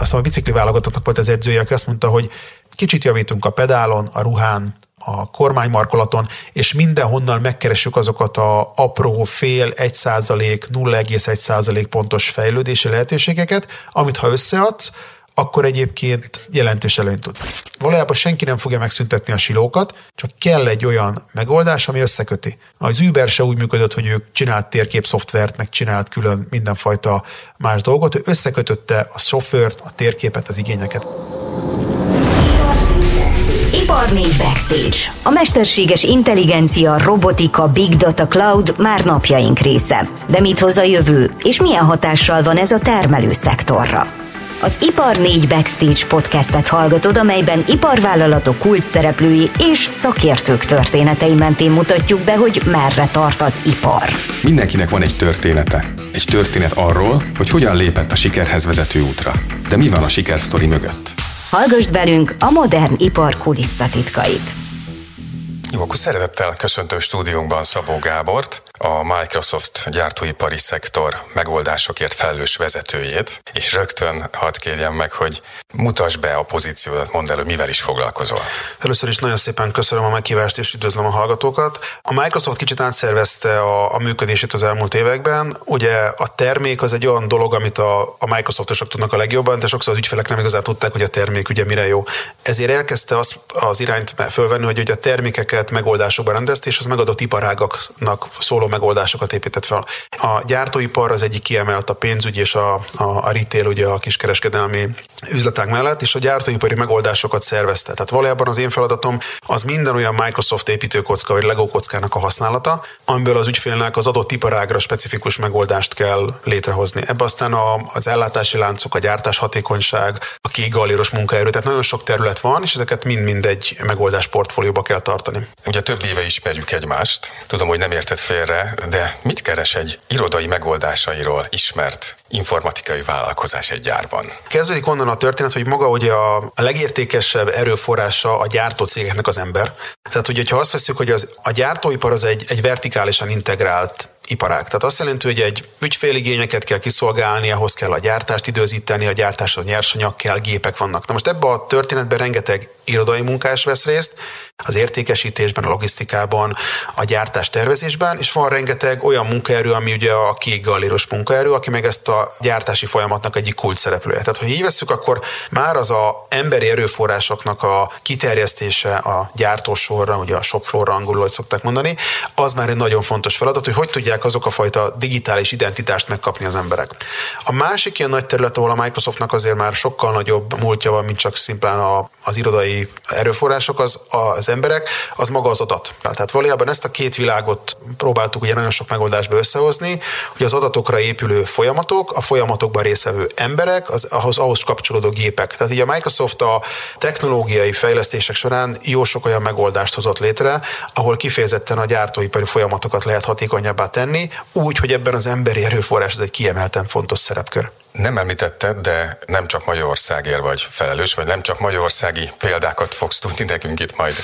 azt a bicikli válogatottnak volt az edzője, aki azt mondta, hogy kicsit javítunk a pedálon, a ruhán, a kormánymarkolaton, és mindenhonnan megkeressük azokat a apró fél, 1 százalék, 0,1 százalék pontos fejlődési lehetőségeket, amit ha összeadsz, akkor egyébként jelentős előnyt tud. Valójában senki nem fogja megszüntetni a silókat, csak kell egy olyan megoldás, ami összeköti. Az Uber se úgy működött, hogy ők csinált térképszoftvert, meg csinált külön mindenfajta más dolgot, ő összekötötte a szoftvert, a térképet, az igényeket. Ipar 4 Backstage. A mesterséges intelligencia, robotika, big data, cloud már napjaink része. De mit hoz a jövő, és milyen hatással van ez a termelő szektorra? Az Ipar 4 Backstage podcastet hallgatod, amelyben iparvállalatok kult szereplői és szakértők történetei mentén mutatjuk be, hogy merre tart az ipar. Mindenkinek van egy története. Egy történet arról, hogy hogyan lépett a sikerhez vezető útra. De mi van a sikersztori mögött? Hallgassd velünk a modern ipar kulisszatitkait. Jó, akkor szeretettel köszöntöm stúdiónkban Szabó Gábort, a Microsoft gyártóipari szektor megoldásokért felelős vezetőjét, és rögtön hadd kérjem meg, hogy mutasd be a pozíciódat, mondd el, hogy mivel is foglalkozol. Először is nagyon szépen köszönöm a meghívást, és üdvözlöm a hallgatókat. A Microsoft kicsit átszervezte a, a működését az elmúlt években. Ugye a termék az egy olyan dolog, amit a, a Microsoftosok tudnak a legjobban, de sokszor az ügyfelek nem igazán tudták, hogy a termék ugye mire jó. Ezért elkezdte az, az irányt fölvenni, hogy ugye a termékeket megoldásokban rendezte, és az megadott iparágaknak szóló megoldásokat épített fel. A gyártóipar az egyik kiemelt a pénzügy és a, a, a retail, ugye a kiskereskedelmi üzletek mellett, és a gyártóipari megoldásokat szervezte. Tehát valójában az én feladatom az minden olyan Microsoft építőkocka vagy Lego kockának a használata, amiből az ügyfélnek az adott iparágra specifikus megoldást kell létrehozni. Ebbe aztán a, az ellátási láncok, a gyártás hatékonyság, a kégalíros munkaerő, tehát nagyon sok terület van, és ezeket mind-mind egy megoldás portfólióba kell tartani. Ugye több éve ismerjük egymást, tudom, hogy nem érted félre, de mit keres egy irodai megoldásairól ismert informatikai vállalkozás egy gyárban? Kezdődik onnan a történet, hogy maga ugye a legértékesebb erőforrása a gyártó cégeknek az ember. Tehát ugye, ha azt veszük, hogy az, a gyártóipar az egy, egy vertikálisan integrált iparág. Tehát azt jelenti, hogy egy ügyféligényeket kell kiszolgálni, ahhoz kell a gyártást időzíteni, a gyártáshoz nyersanyag kell, gépek vannak. Na most ebbe a történetben rengeteg irodai munkás vesz részt, az értékesítésben, a logisztikában, a gyártás tervezésben, és van rengeteg olyan munkaerő, ami ugye a kék galléros munkaerő, aki meg ezt a gyártási folyamatnak egyik kult szereplője. Tehát, hogy így veszük, akkor már az a emberi erőforrásoknak a kiterjesztése a gyártósorra, ugye a shopfloorra angolul, hogy szokták mondani, az már egy nagyon fontos feladat, hogy hogy tudják azok a fajta digitális identitást megkapni az emberek. A másik ilyen nagy terület, ahol a Microsoftnak azért már sokkal nagyobb múltja van, mint csak szimplán a, az irodai erőforrások, az az emberek, az maga az adat. Tehát valójában ezt a két világot próbáltuk ugye nagyon sok megoldásba összehozni, hogy az adatokra épülő folyamatok, a folyamatokban résztvevő emberek, az, ahhoz, ahhoz kapcsolódó gépek. Tehát ugye a Microsoft a technológiai fejlesztések során jó sok olyan megoldást hozott létre, ahol kifejezetten a gyártóipari folyamatokat lehet hatékonyabbá tenni, úgy, hogy ebben az emberi erőforrás ez egy kiemelten fontos szerepkör. Nem említetted, de nem csak Magyarországért vagy felelős, vagy nem csak magyarországi példákat fogsz tudni nekünk itt majd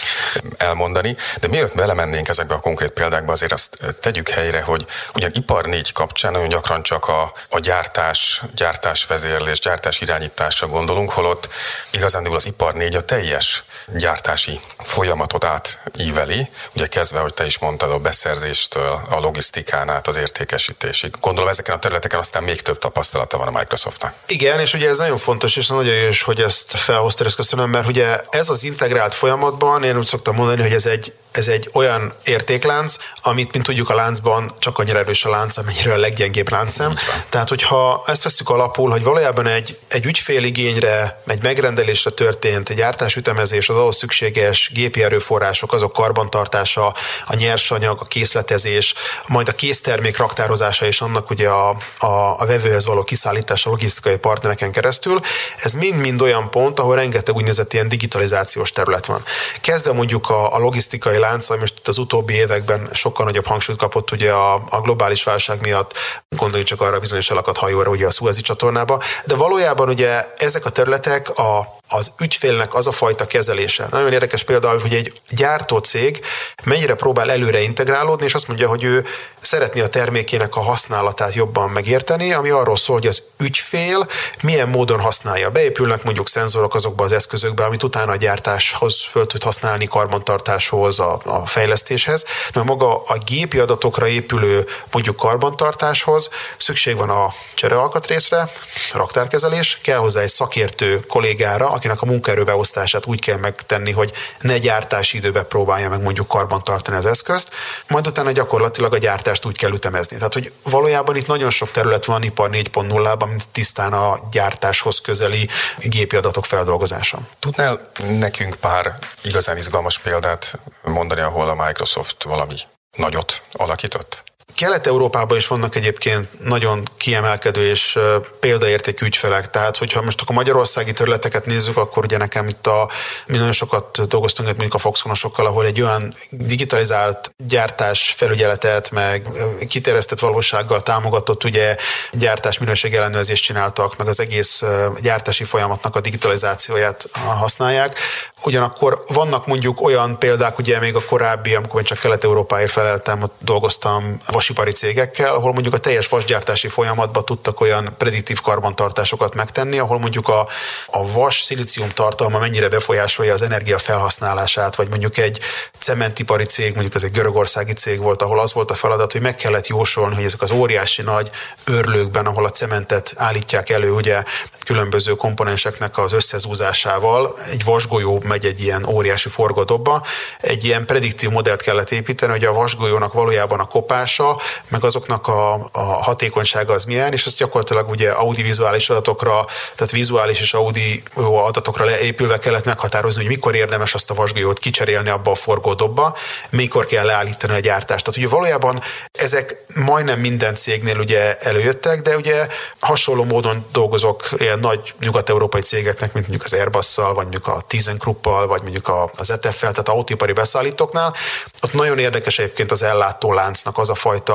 elmondani, de mielőtt belemennénk ezekbe a konkrét példákba, azért azt tegyük helyre, hogy ugyan ipar négy kapcsán nagyon gyakran csak a, a gyártás, gyártás vezérlés, gyártás irányításra gondolunk, holott igazán az ipar négy a teljes gyártási folyamatot átíveli, ugye kezdve, hogy te is mondtad, a beszerzéstől, a logisztikán át az értékesítésig. Gondolom ezeken a területeken aztán még több tapasztalata van a Microsoftnak. Igen, és ugye ez nagyon fontos, és nagyon jó, hogy ezt felhoztad, ezt köszönöm, mert ugye ez az integrált folyamatban, én úgy szoktam mondani, hogy ez egy ez egy olyan értéklánc, amit, mint tudjuk, a láncban csak annyira erős a lánc, amennyire a leggyengébb láncszem. Tehát, hogyha ezt veszük alapul, hogy valójában egy, egy ügyféligényre, egy megrendelésre történt egy gyártásütemezés, az ahhoz szükséges gépi erőforrások, azok karbantartása, a nyersanyag, a készletezés, majd a késztermék raktározása és annak ugye a, a, a vevőhez való kiszállítása logisztikai partnereken keresztül, ez mind-mind olyan pont, ahol rengeteg úgynevezett ilyen digitalizációs terület van. Kezdve mondjuk a, a logisztikai lánc, ami most itt az utóbbi években sokkal nagyobb hangsúlyt kapott ugye a, a globális válság miatt, gondoljunk csak arra a bizonyos elakadt hajóra, ugye a Suezi csatornába, de valójában ugye ezek a területek a az ügyfélnek az a fajta kezelése. Nagyon érdekes például, hogy egy gyártó cég mennyire próbál előre integrálódni, és azt mondja, hogy ő szeretné a termékének a használatát jobban megérteni, ami arról szól, hogy az ügyfél milyen módon használja. Beépülnek mondjuk szenzorok azokba az eszközökbe, amit utána a gyártáshoz föl tud használni, karbantartáshoz, a, a fejlesztéshez. De maga a gépi adatokra épülő mondjuk karbantartáshoz szükség van a cserealkatrészre, raktárkezelés, kell hozzá egy szakértő kollégára, akinek a munkaerőbeosztását úgy kell megtenni, hogy ne gyártási időbe próbálja meg mondjuk karbantartani az eszközt, majd utána gyakorlatilag a gyártást úgy kell ütemezni. Tehát, hogy valójában itt nagyon sok terület van ipar 4.0-ban, mint tisztán a gyártáshoz közeli gépi adatok feldolgozása. Tudnál nekünk pár igazán izgalmas példát mondani, ahol a Microsoft valami nagyot alakított? Kelet-Európában is vannak egyébként nagyon kiemelkedő és példaértékű ügyfelek. Tehát, hogyha most a magyarországi területeket nézzük, akkor ugye nekem itt a, mi nagyon sokat dolgoztunk mondjuk a Foxconnosokkal, ahol egy olyan digitalizált gyártás felügyeletet, meg kiterjesztett valósággal támogatott ugye gyártás minőség ellenőrzést csináltak, meg az egész gyártási folyamatnak a digitalizációját használják. Ugyanakkor vannak mondjuk olyan példák, ugye még a korábbi, amikor én csak Kelet-Európáért feleltem, ott dolgoztam vasipari cégekkel, ahol mondjuk a teljes vasgyártási folyamatban tudtak olyan prediktív karbantartásokat megtenni, ahol mondjuk a, a vas szilícium tartalma mennyire befolyásolja az energia felhasználását, vagy mondjuk egy cementipari cég, mondjuk ez egy görögországi cég volt, ahol az volt a feladat, hogy meg kellett jósolni, hogy ezek az óriási nagy örlőkben, ahol a cementet állítják elő, ugye különböző komponenseknek az összezúzásával egy vasgolyó megy egy ilyen óriási forgadobba. Egy ilyen prediktív modellt kellett építeni, hogy a vasgolyónak valójában a kopása, meg azoknak a, a hatékonysága az milyen, és ezt gyakorlatilag ugye audiovizuális adatokra, tehát vizuális és audio adatokra leépülve kellett meghatározni, hogy mikor érdemes azt a vasgolyót kicserélni abba a forgódobba, mikor kell leállítani a gyártást. Tehát ugye valójában ezek majdnem minden cégnél ugye előjöttek, de ugye hasonló módon dolgozok ilyen nagy nyugat-európai cégeknek, mint mondjuk az Airbus-szal, vagy mondjuk a ThyssenKruppal, vagy mondjuk az ETF-fel, tehát autóipari beszállítóknál, ott nagyon érdekes egyébként az ellátó láncnak az a fajta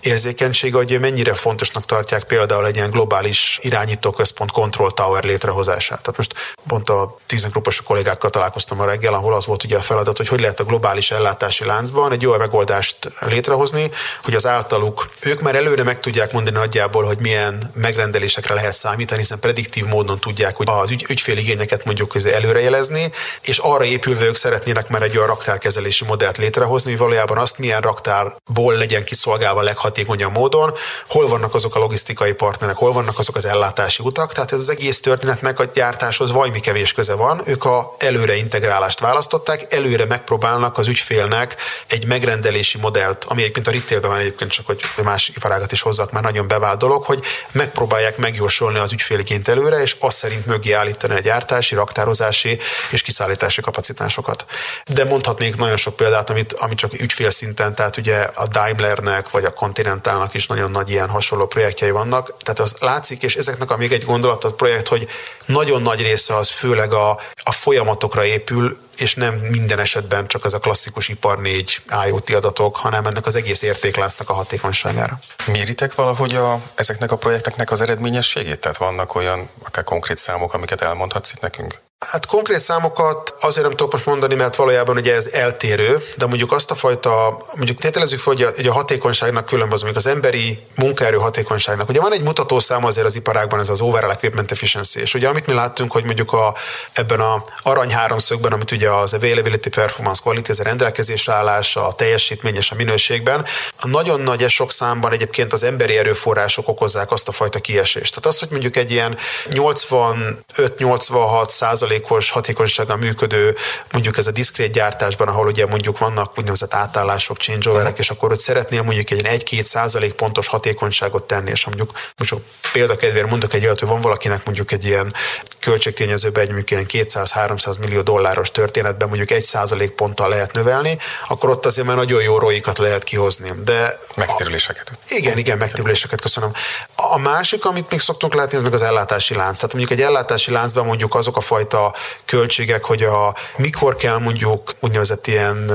érzékenysége, hogy mennyire fontosnak tartják például egy ilyen globális irányítóközpont Control Tower létrehozását. Tehát most pont a ThyssenKruppos kollégákkal találkoztam a reggel, ahol az volt ugye a feladat, hogy hogy lehet a globális ellátási láncban egy olyan megoldást létrehozni, hogy az általuk ők már előre meg tudják mondani nagyjából, hogy milyen megrendelésekre lehet számítani, hiszen prediktív módon tudják hogy az ügy, ügyféligényeket mondjuk előrejelezni, és arra épülve ők szeretnének már egy olyan raktárkezelési modellt létrehozni, hogy valójában azt milyen raktárból legyen kiszolgálva leghatékonyabb módon, hol vannak azok a logisztikai partnerek, hol vannak azok az ellátási utak, tehát ez az egész történetnek a gyártáshoz vajmi kevés köze van, ők a előre integrálást választották, előre megpróbálnak az ügyfélnek egy megrendelési modellt, ami egyébként a retailben van egyébként csak, hogy más iparágat is hozzak, már nagyon bevált dolog, hogy megpróbálják megjósolni az ügyféligényt előre, és azt szerint mögé állítani a gyártási, raktározási és kiszállítási kapacitásokat. De mondhatnék nagyon sok példát, amit, amit csak ügyfélszinten, tehát ugye a Daimlernek vagy a Continentalnak is nagyon nagy ilyen hasonló projektjei vannak. Tehát az látszik, és ezeknek a még egy gondolatot projekt, hogy nagyon nagy része az főleg a, a folyamatokra épül, és nem minden esetben csak az a klasszikus ipar 4 IoT adatok, hanem ennek az egész értékláncnak a hatékonyságára. Méritek valahogy a, ezeknek a projekteknek az eredményességét? Tehát vannak olyan akár konkrét számok, amiket elmondhatsz itt nekünk? Hát konkrét számokat azért nem tudok most mondani, mert valójában ugye ez eltérő, de mondjuk azt a fajta, mondjuk tételezzük fel, hogy a, hatékonyságnak különböző, mondjuk az emberi munkaerő hatékonyságnak. Ugye van egy mutatószám azért az iparágban, ez az overall equipment efficiency, és ugye amit mi láttunk, hogy mondjuk a, ebben a arany háromszögben, amit ugye az availability, performance, quality, ez a rendelkezésre állás, a teljesítmény és a minőségben, a nagyon nagy sok számban egyébként az emberi erőforrások okozzák azt a fajta kiesést. Tehát az, hogy mondjuk egy ilyen 85-86 százalék százalékos hatékonysággal működő, mondjuk ez a diszkrét gyártásban, ahol ugye mondjuk vannak úgynevezett átállások, changeoverek, és akkor hogy szeretnél mondjuk egy 1-2 százalék pontos hatékonyságot tenni, és mondjuk most csak példakedvére mondok egy olyat, hogy van valakinek mondjuk egy ilyen költségtényezőben egy mondjuk ilyen 200-300 millió dolláros történetben mondjuk egy százalék ponttal lehet növelni, akkor ott azért már nagyon jó roikat lehet kihozni. De megtérüléseket. Igen, igen, megtérüléseket, köszönöm. A másik, amit még szoktunk látni, ez meg az ellátási lánc. Tehát mondjuk egy ellátási láncban mondjuk azok a fajta költségek, hogy a, mikor kell mondjuk úgynevezett ilyen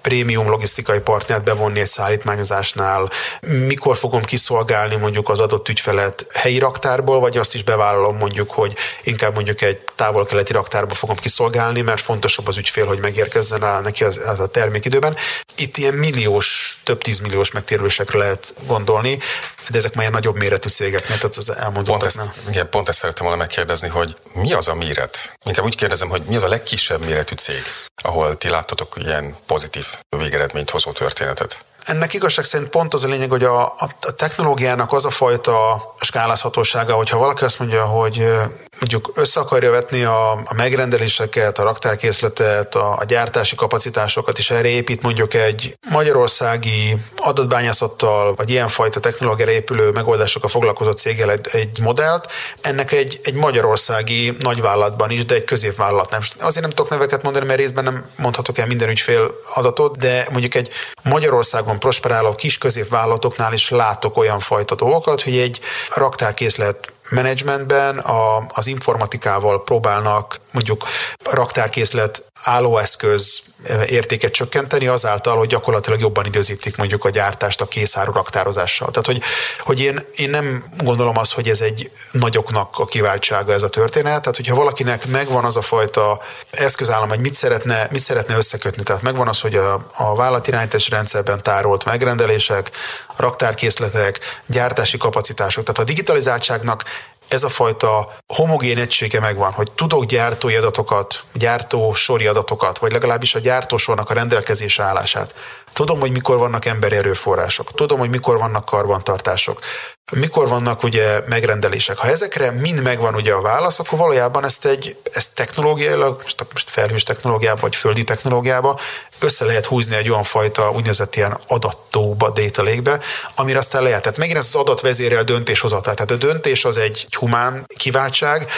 prémium logisztikai partnert bevonni egy szállítmányozásnál, mikor fogom kiszolgálni mondjuk az adott ügyfelet helyi raktárból, vagy azt is bevállalom mondjuk, hogy inkább mondjuk egy távol-keleti raktárba fogom kiszolgálni, mert fontosabb az ügyfél, hogy megérkezzen a, neki az, az a termék időben. Itt ilyen milliós, több tízmilliós megtérülésekre lehet gondolni, de ezek már ilyen nagyobb méretű cégek, mint az elmondottaknál. Pont ezt, igen, pont ezt szerettem volna megkérdezni, hogy mi az a méret? Inkább úgy kérdezem, hogy mi az a legkisebb méretű cég, ahol ti láttatok ilyen pozitív végeredményt hozó történetet? Ennek igazság szerint pont az a lényeg, hogy a, a technológiának az a fajta skálázhatósága, hogyha valaki azt mondja, hogy mondjuk össze akarja vetni a, a megrendeléseket, a raktárkészletet, a, a gyártási kapacitásokat, és erre épít mondjuk egy magyarországi adatbányászattal, vagy ilyenfajta technológiára épülő megoldásokkal foglalkozó céggel egy, egy modellt, ennek egy, egy magyarországi nagyvállalatban is, de egy középvállalat nem. Azért nem tudok neveket mondani, mert részben nem mondhatok el minden ügyfél adatot, de mondjuk egy Magyarországon piacon prosperáló kis középvállalatoknál is látok olyan fajta dolgokat, hogy egy raktárkészlet menedzsmentben a, az informatikával próbálnak mondjuk raktárkészlet állóeszköz értéket csökkenteni azáltal, hogy gyakorlatilag jobban időzítik mondjuk a gyártást a készáru raktározással. Tehát, hogy, hogy én, én nem gondolom azt, hogy ez egy nagyoknak a kiváltsága ez a történet. Tehát, hogyha valakinek megvan az a fajta eszközállam, hogy mit szeretne, mit szeretne összekötni, tehát megvan az, hogy a, a vállalatirányítási rendszerben tárolt megrendelések, raktárkészletek, gyártási kapacitások. Tehát a digitalizáltságnak ez a fajta homogén egysége megvan, hogy tudok gyártói adatokat, gyártó sori adatokat, vagy legalábbis a gyártósornak a rendelkezése állását. Tudom, hogy mikor vannak emberi erőforrások, tudom, hogy mikor vannak karbantartások, mikor vannak ugye megrendelések. Ha ezekre mind megvan ugye a válasz, akkor valójában ezt egy ezt technológiailag, most, most felhős technológiába vagy földi technológiába össze lehet húzni egy olyan fajta úgynevezett ilyen adattóba, data lake-be, amire aztán lehet. Tehát megint ez az adat vezérel döntéshozatal. Tehát a döntés az egy humán kiváltság,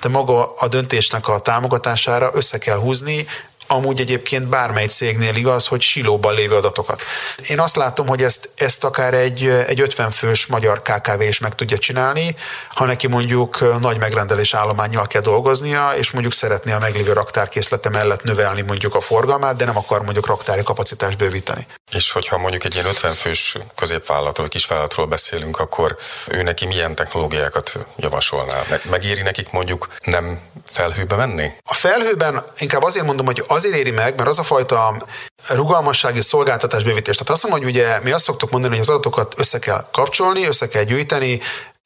de maga a döntésnek a támogatására össze kell húzni amúgy egyébként bármely cégnél igaz, hogy silóban lévő adatokat. Én azt látom, hogy ezt, ezt akár egy, egy 50 fős magyar KKV is meg tudja csinálni, ha neki mondjuk nagy megrendelés állományjal kell dolgoznia, és mondjuk szeretné a meglévő raktárkészlete mellett növelni mondjuk a forgalmát, de nem akar mondjuk raktári kapacitást bővíteni. És hogyha mondjuk egy ilyen 50 fős középvállalatról, kisvállalatról beszélünk, akkor ő neki milyen technológiákat javasolná? Megéri nekik mondjuk nem felhőbe menni? A felhőben inkább azért mondom, hogy azért éri meg, mert az a fajta rugalmassági szolgáltatás bővítés. Tehát azt mondom, hogy ugye mi azt szoktuk mondani, hogy az adatokat össze kell kapcsolni, össze kell gyűjteni,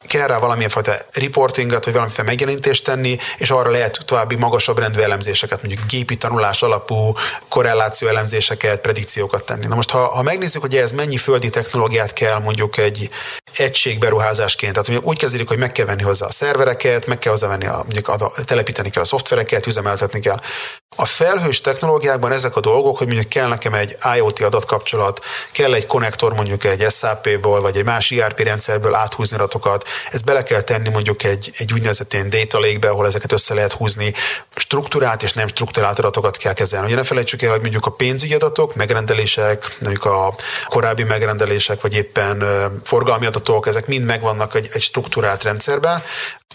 kell rá valamilyen fajta reportingot, vagy valamiféle megjelenítést tenni, és arra lehet további magasabb rendű elemzéseket, mondjuk gépi tanulás alapú korreláció elemzéseket, predikciókat tenni. Na most, ha, ha megnézzük, hogy ez mennyi földi technológiát kell mondjuk egy egységberuházásként, tehát úgy kezdjük, hogy meg kell venni hozzá a szervereket, meg kell hozzá venni a, mondjuk a, telepíteni kell a szoftvereket, üzemeltetni kell. A felhős technológiákban ezek a dolgok, hogy mondjuk kell nekem egy IoT adatkapcsolat, kell egy konnektor mondjuk egy SAP-ból, vagy egy más ERP rendszerből áthúzni adatokat, ezt bele kell tenni mondjuk egy, egy úgynevezett ilyen data lake-be, ahol ezeket össze lehet húzni, struktúrált és nem struktúrált adatokat kell kezelni. Ugye ne felejtsük el, hogy mondjuk a pénzügyi adatok, megrendelések, mondjuk a korábbi megrendelések, vagy éppen forgalmi adatok, ezek mind megvannak egy, egy struktúrált rendszerben,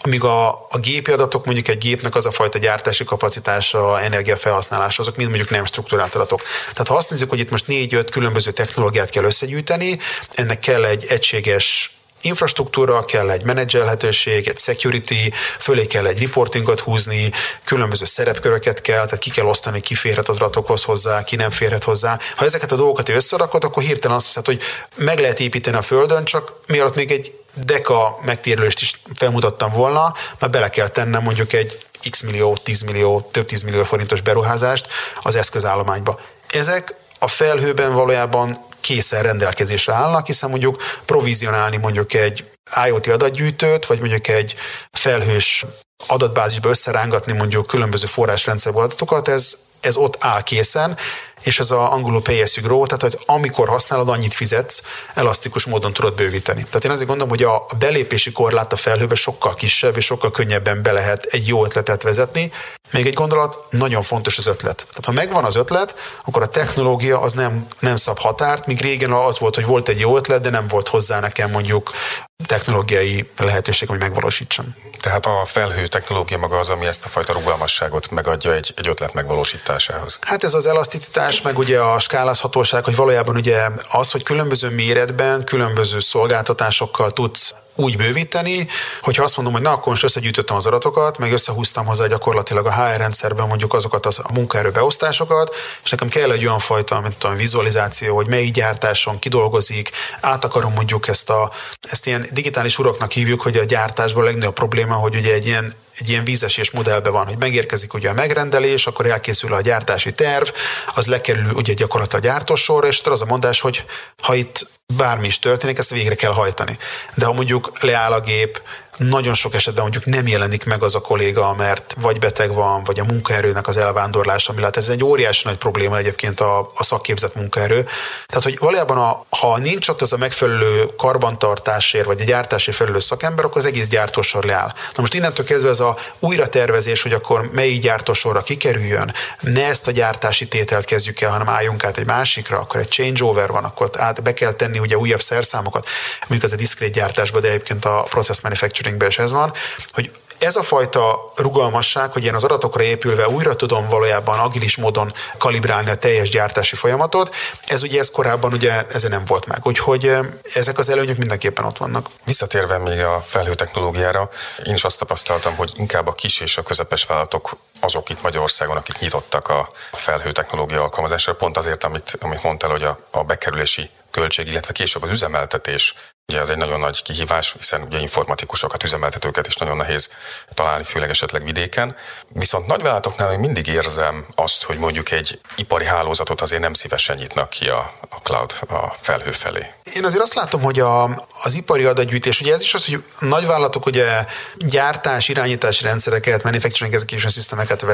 amíg a, a gépi adatok, mondjuk egy gépnek az a fajta gyártási kapacitása, energiafelhasználása, azok mind mondjuk nem struktúrált adatok. Tehát ha azt nézzük, hogy itt most négy-öt különböző technológiát kell összegyűjteni, ennek kell egy egységes infrastruktúra, kell egy menedzselhetőség, egy security, fölé kell egy reportingot húzni, különböző szerepköröket kell, tehát ki kell osztani, ki férhet az adatokhoz hozzá, ki nem férhet hozzá. Ha ezeket a dolgokat összerakod, akkor hirtelen azt hiszed, hogy meg lehet építeni a földön, csak mielőtt még egy deka megtérülést is felmutattam volna, mert bele kell tennem mondjuk egy x millió, 10 millió, több 10 millió forintos beruházást az eszközállományba. Ezek a felhőben valójában készen rendelkezésre állnak, hiszen mondjuk provizionálni mondjuk egy IoT adatgyűjtőt, vagy mondjuk egy felhős adatbázisba összerángatni mondjuk különböző forrásrendszerből adatokat, ez, ez ott áll készen, és ez a angolul pay as you grow, tehát hogy amikor használod, annyit fizetsz, elasztikus módon tudod bővíteni. Tehát én azért gondolom, hogy a belépési korlát a felhőbe sokkal kisebb, és sokkal könnyebben be lehet egy jó ötletet vezetni. Még egy gondolat, nagyon fontos az ötlet. Tehát ha megvan az ötlet, akkor a technológia az nem, nem szab határt, míg régen az volt, hogy volt egy jó ötlet, de nem volt hozzá nekem mondjuk technológiai lehetőség, hogy megvalósítsam. Tehát a felhő technológia maga az, ami ezt a fajta rugalmasságot megadja egy, egy ötlet megvalósításához. Hát ez az elaszticitás, meg ugye a skálázhatóság, hogy valójában ugye az, hogy különböző méretben, különböző szolgáltatásokkal tudsz úgy bővíteni, hogyha azt mondom, hogy na, akkor most összegyűjtöttem az adatokat, meg összehúztam hozzá gyakorlatilag a HR rendszerben mondjuk azokat az, a munkaerő beosztásokat, és nekem kell egy olyan fajta, mint tudom, vizualizáció, hogy melyik gyártáson kidolgozik, át akarom mondjuk ezt a, ezt ilyen digitális uroknak hívjuk, hogy a gyártásban a legnagyobb probléma, hogy ugye egy ilyen egy ilyen vízesés modellben van, hogy megérkezik ugye a megrendelés, akkor elkészül a gyártási terv, az lekerül ugye gyakorlatilag a gyártósorra, és az a mondás, hogy ha itt bármi is történik, ezt végre kell hajtani. De ha mondjuk leáll a gép, nagyon sok esetben mondjuk nem jelenik meg az a kolléga, mert vagy beteg van, vagy a munkaerőnek az elvándorlása, lehet. Ez egy óriási nagy probléma egyébként a, a szakképzett munkaerő. Tehát, hogy valójában, a, ha nincs ott az a megfelelő karbantartásért, vagy a gyártási felelő szakember, akkor az egész gyártósor leáll. Na most innentől kezdve ez a újratervezés, hogy akkor melyik gyártósorra kikerüljön, ne ezt a gyártási tételt kezdjük el, hanem álljunk át egy másikra, akkor egy changeover van, akkor át be kell tenni ugye újabb szerszámokat, mondjuk az a diszkrét gyártásban, de egyébként a process manufacturing manufacturingben is ez van, hogy ez a fajta rugalmasság, hogy én az adatokra épülve újra tudom valójában agilis módon kalibrálni a teljes gyártási folyamatot, ez ugye ez korábban ugye ez nem volt meg. Úgyhogy ezek az előnyök mindenképpen ott vannak. Visszatérve még a felhő technológiára, én is azt tapasztaltam, hogy inkább a kis és a közepes vállalatok azok itt Magyarországon, akik nyitottak a felhő technológia alkalmazásra, pont azért, amit, amit mondtál, hogy a, a bekerülési költség, illetve később az üzemeltetés Ugye ez egy nagyon nagy kihívás, hiszen ugye informatikusokat, üzemeltetőket is nagyon nehéz találni, főleg esetleg vidéken. Viszont nagyvállalatoknál még mindig érzem azt, hogy mondjuk egy ipari hálózatot azért nem szívesen nyitnak ki a, a cloud, a felhő felé. Én azért azt látom, hogy a, az ipari adatgyűjtés, ugye ez is az, hogy nagyvállalatok ugye gyártás, irányítási rendszereket, manufacturing execution systemeket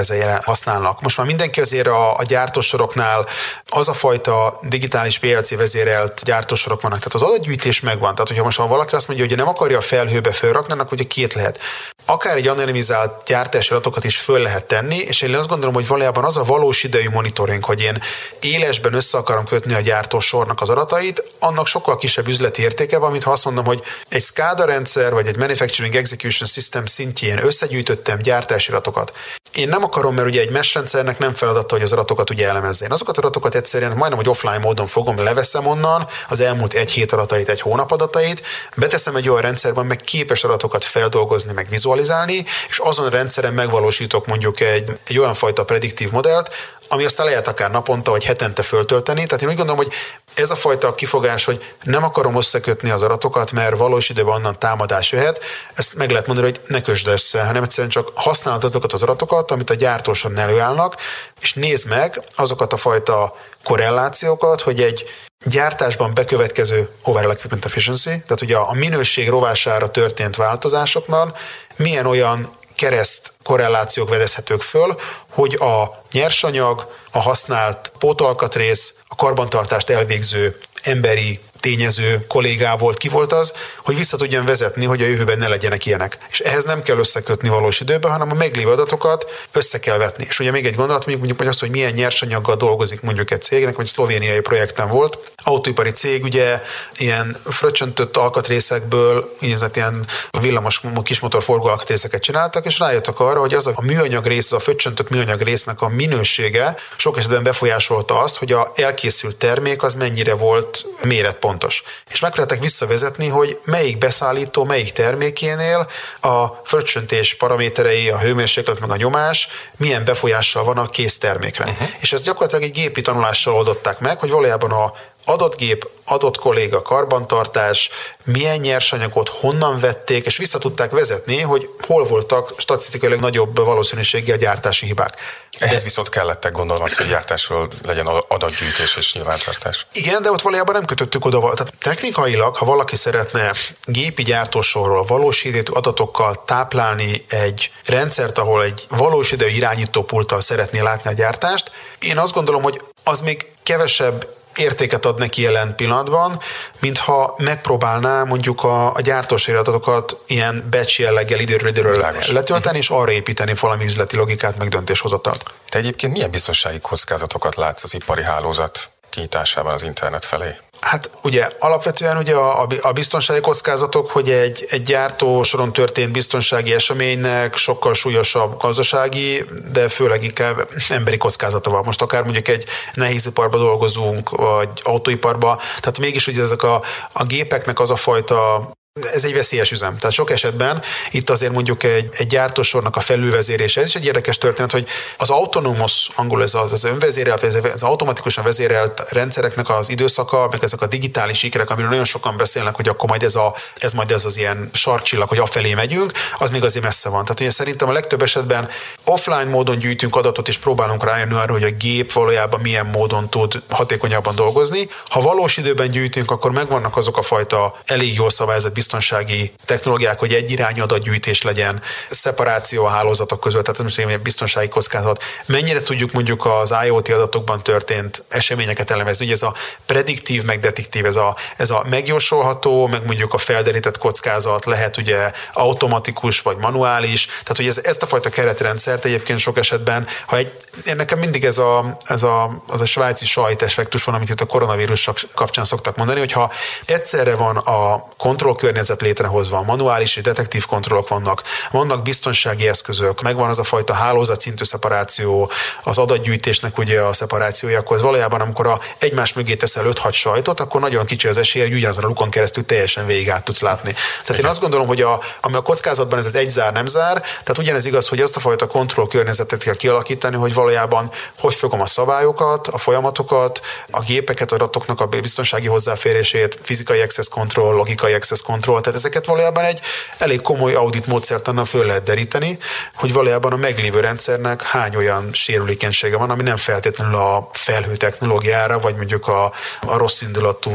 használnak. Most már mindenki azért a, a gyártósoroknál az a fajta digitális PLC vezérelt gyártósorok vannak, tehát az adatgyűjtés megvan. Tehát, hogyha most ha valaki azt mondja, hogy nem akarja a felhőbe felrakni, akkor ugye két lehet. Akár egy anonimizált gyártási adatokat is föl lehet tenni, és én azt gondolom, hogy valójában az a valós idejű monitoring, hogy én élesben össze akarom kötni a gyártósornak az adatait, annak sokkal kisebb üzleti értéke van, mint ha azt mondom, hogy egy SCADA rendszer vagy egy Manufacturing Execution System szintjén összegyűjtöttem gyártási adatokat. Én nem akarom, mert ugye egy mesh rendszernek nem feladata, hogy az adatokat ugye elemezzen. Azokat az adatokat egyszerűen majdnem, hogy offline módon fogom, leveszem onnan az elmúlt egy hét adatait, egy hónap adatait, beteszem egy olyan rendszerben, meg képes adatokat feldolgozni, meg vizualizálni, és azon rendszeren megvalósítok mondjuk egy, egy olyan fajta prediktív modellt, ami aztán lehet akár naponta vagy hetente föltölteni. Tehát én úgy gondolom, hogy ez a fajta kifogás, hogy nem akarom összekötni az adatokat, mert valós időben onnan támadás jöhet, ezt meg lehet mondani, hogy ne kösd össze, hanem egyszerűen csak használd azokat az adatokat, amit a gyártóson előállnak, és nézd meg azokat a fajta korrelációkat, hogy egy gyártásban bekövetkező overall equipment efficiency, tehát ugye a minőség rovására történt változásoknál milyen olyan kereszt korrelációk vedezhetők föl, hogy a nyersanyag, a használt pótolkatrész, a karbantartást elvégző emberi tényező kollégával ki volt az, hogy vissza tudjon vezetni, hogy a jövőben ne legyenek ilyenek. És ehhez nem kell összekötni valós időben, hanem a meglévő adatokat össze kell vetni. És ugye még egy gondolat, mondjuk, mondjuk az, hogy milyen nyersanyaggal dolgozik mondjuk egy cégnek, vagy szlovéniai projektem volt. Autóipari cég ugye ilyen fröccsöntött alkatrészekből, ilyen villamos kismotor forgó alkatrészeket csináltak, és rájöttek arra, hogy az a műanyag rész, az a fröccsöntött műanyag résznek a minősége sok esetben befolyásolta azt, hogy a elkészült termék az mennyire volt méret pontos. És meg lehetek visszavezetni, hogy melyik beszállító, melyik termékénél a fröccsöntés paraméterei, a hőmérséklet meg a nyomás milyen befolyással van a kész termékre. Uh-huh. És ezt gyakorlatilag egy gépi tanulással oldották meg, hogy valójában a adott gép, adott kolléga, karbantartás, milyen nyersanyagot honnan vették, és vissza tudták vezetni, hogy hol voltak statisztikailag nagyobb valószínűséggel gyártási hibák. Ehhez viszont kellettek gondolom az, hogy gyártásról legyen adatgyűjtés és nyilvántartás. Igen, de ott valójában nem kötöttük oda. Tehát technikailag, ha valaki szeretne gépi gyártósorról valós idejű adatokkal táplálni egy rendszert, ahol egy valós idejű irányítópulttal szeretné látni a gyártást, én azt gondolom, hogy az még kevesebb értéket ad neki jelen pillanatban, mintha megpróbálná mondjuk a, a gyártós adatokat ilyen batch jelleggel időről időről letölteni, és arra építeni valami üzleti logikát, meg döntéshozatalt. Te egyébként milyen biztonsági kockázatokat látsz az ipari hálózat kinyitásában az internet felé? Hát ugye alapvetően ugye a, a biztonsági kockázatok, hogy egy, egy gyártó soron történt biztonsági eseménynek sokkal súlyosabb gazdasági, de főleg inkább emberi kockázata van. Most akár mondjuk egy nehéziparban dolgozunk, vagy autóiparban, tehát mégis ugye ezek a, a gépeknek az a fajta ez egy veszélyes üzem. Tehát sok esetben itt azért mondjuk egy, egy gyártósornak a felülvezérése, ez is egy érdekes történet, hogy az autonómos, angol ez az, az önvezérelt, ez az automatikusan vezérelt rendszereknek az időszaka, meg ezek a digitális sikerek, amiről nagyon sokan beszélnek, hogy akkor majd ez, a, ez majd ez az ilyen sarkcsillag, hogy afelé megyünk, az még azért messze van. Tehát ugye szerintem a legtöbb esetben offline módon gyűjtünk adatot, és próbálunk rájönni arra, hogy a gép valójában milyen módon tud hatékonyabban dolgozni. Ha valós időben gyűjtünk, akkor megvannak azok a fajta elég jól szabályozott biztonsági technológiák, hogy egy irányú adatgyűjtés legyen, szeparáció a hálózatok között, tehát most egy biztonsági kockázat. Mennyire tudjuk mondjuk az IoT adatokban történt eseményeket elemezni? Ugye ez a prediktív, meg detektív, ez a, ez a megjósolható, meg mondjuk a felderített kockázat lehet ugye automatikus vagy manuális, tehát hogy ez, ezt a fajta keretrendszert egyébként sok esetben, ha egy, én nekem mindig ez a, ez a, az a svájci sajt effektus van, amit itt a koronavírus kapcsán szoktak mondani, hogyha egyszerre van a kontrollkörnyezet, környezet létrehozva, manuális és detektív kontrollok vannak, vannak biztonsági eszközök, megvan az a fajta hálózat szintű szeparáció, az adatgyűjtésnek ugye a szeparációja, akkor valójában, amikor a egymás mögé teszel 5-6 sajtot, akkor nagyon kicsi az esélye, hogy ugyanazon a lukon keresztül teljesen végig át tudsz látni. Tehát Igen. én azt gondolom, hogy a, ami a kockázatban ez az egy zár, nem zár, tehát ugyanez igaz, hogy azt a fajta kontroll környezetet kell kialakítani, hogy valójában hogy fogom a szabályokat, a folyamatokat, a gépeket, adatoknak a biztonsági hozzáférését, fizikai access control, logikai access control, kontroll. Tehát ezeket valójában egy elég komoly audit módszertannal föl lehet deríteni, hogy valójában a meglévő rendszernek hány olyan sérülékenysége van, ami nem feltétlenül a felhő technológiára, vagy mondjuk a, a rossz indulatú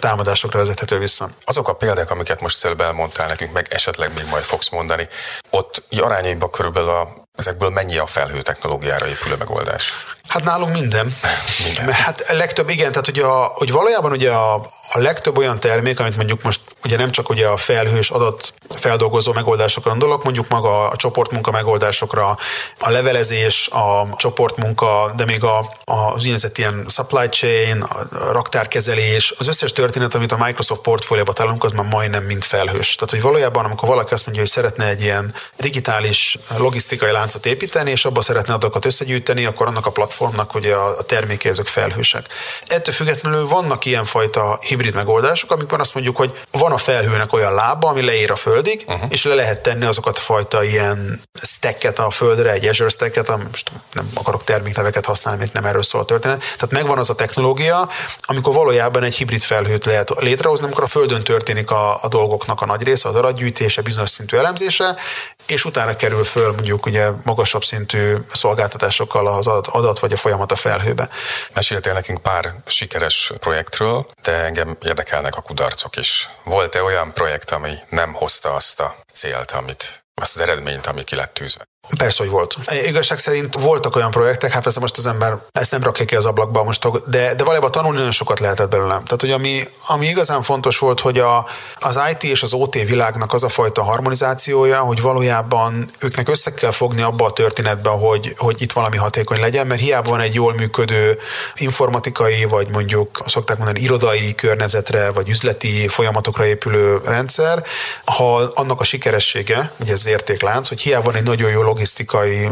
támadásokra vezethető vissza. Azok a példák, amiket most előbb elmondtál nekünk, meg esetleg még majd fogsz mondani, ott arányaiban körülbelül a, ezekből mennyi a felhő technológiára épülő megoldás? Hát nálunk minden. minden. Mert hát legtöbb, igen, tehát hogy, a, hogy valójában ugye a, a legtöbb olyan termék, amit mondjuk most ugye nem csak ugye a felhős adat feldolgozó megoldásokra gondolok, mondjuk maga a csoportmunka megoldásokra, a levelezés, a csoportmunka, de még a, az úgynevezett ilyen supply chain, a raktárkezelés, az összes történet, amit a Microsoft portfólióban találunk, az már majdnem mind felhős. Tehát, hogy valójában, amikor valaki azt mondja, hogy szeretne egy ilyen digitális logisztikai láncot építeni, és abba szeretne adatokat összegyűjteni, akkor annak a platformnak ugye a termékei azok felhősek. Ettől függetlenül vannak ilyenfajta hibrid megoldások, amikor azt mondjuk, hogy van a felhőnek olyan lába, ami leér a földig, uh-huh. és le lehet tenni azokat a fajta ilyen stacket a földre, egy Azure stacket, most nem akarok termékneveket használni, mert nem erről szól a történet. Tehát megvan az a technológia, amikor valójában egy hibrid felhőt lehet létrehozni, amikor a földön történik a, a dolgoknak a nagy része, az adatgyűjtése, bizonyos szintű elemzése, és utána kerül föl mondjuk ugye magasabb szintű szolgáltatásokkal az adat, vagy a folyamat a felhőbe. Meséltél nekünk pár sikeres projektről, de engem érdekelnek a kudarcok is. Volt-e olyan projekt, ami nem hozta azt a célt, amit, azt az eredményt, ami ki lett tűzve? Persze, hogy volt. Igazság szerint voltak olyan projektek, hát persze most az ember ezt nem rakja ki az ablakba most, de, de valójában tanulni nagyon sokat lehetett belőlem. Tehát, hogy ami, ami igazán fontos volt, hogy a, az IT és az OT világnak az a fajta harmonizációja, hogy valójában őknek össze kell fogni abba a történetbe, hogy, hogy itt valami hatékony legyen, mert hiába van egy jól működő informatikai, vagy mondjuk szokták mondani irodai környezetre, vagy üzleti folyamatokra épülő rendszer, ha annak a sikeressége, ugye ez értéklánc, hogy hiába van egy nagyon jó logisztikai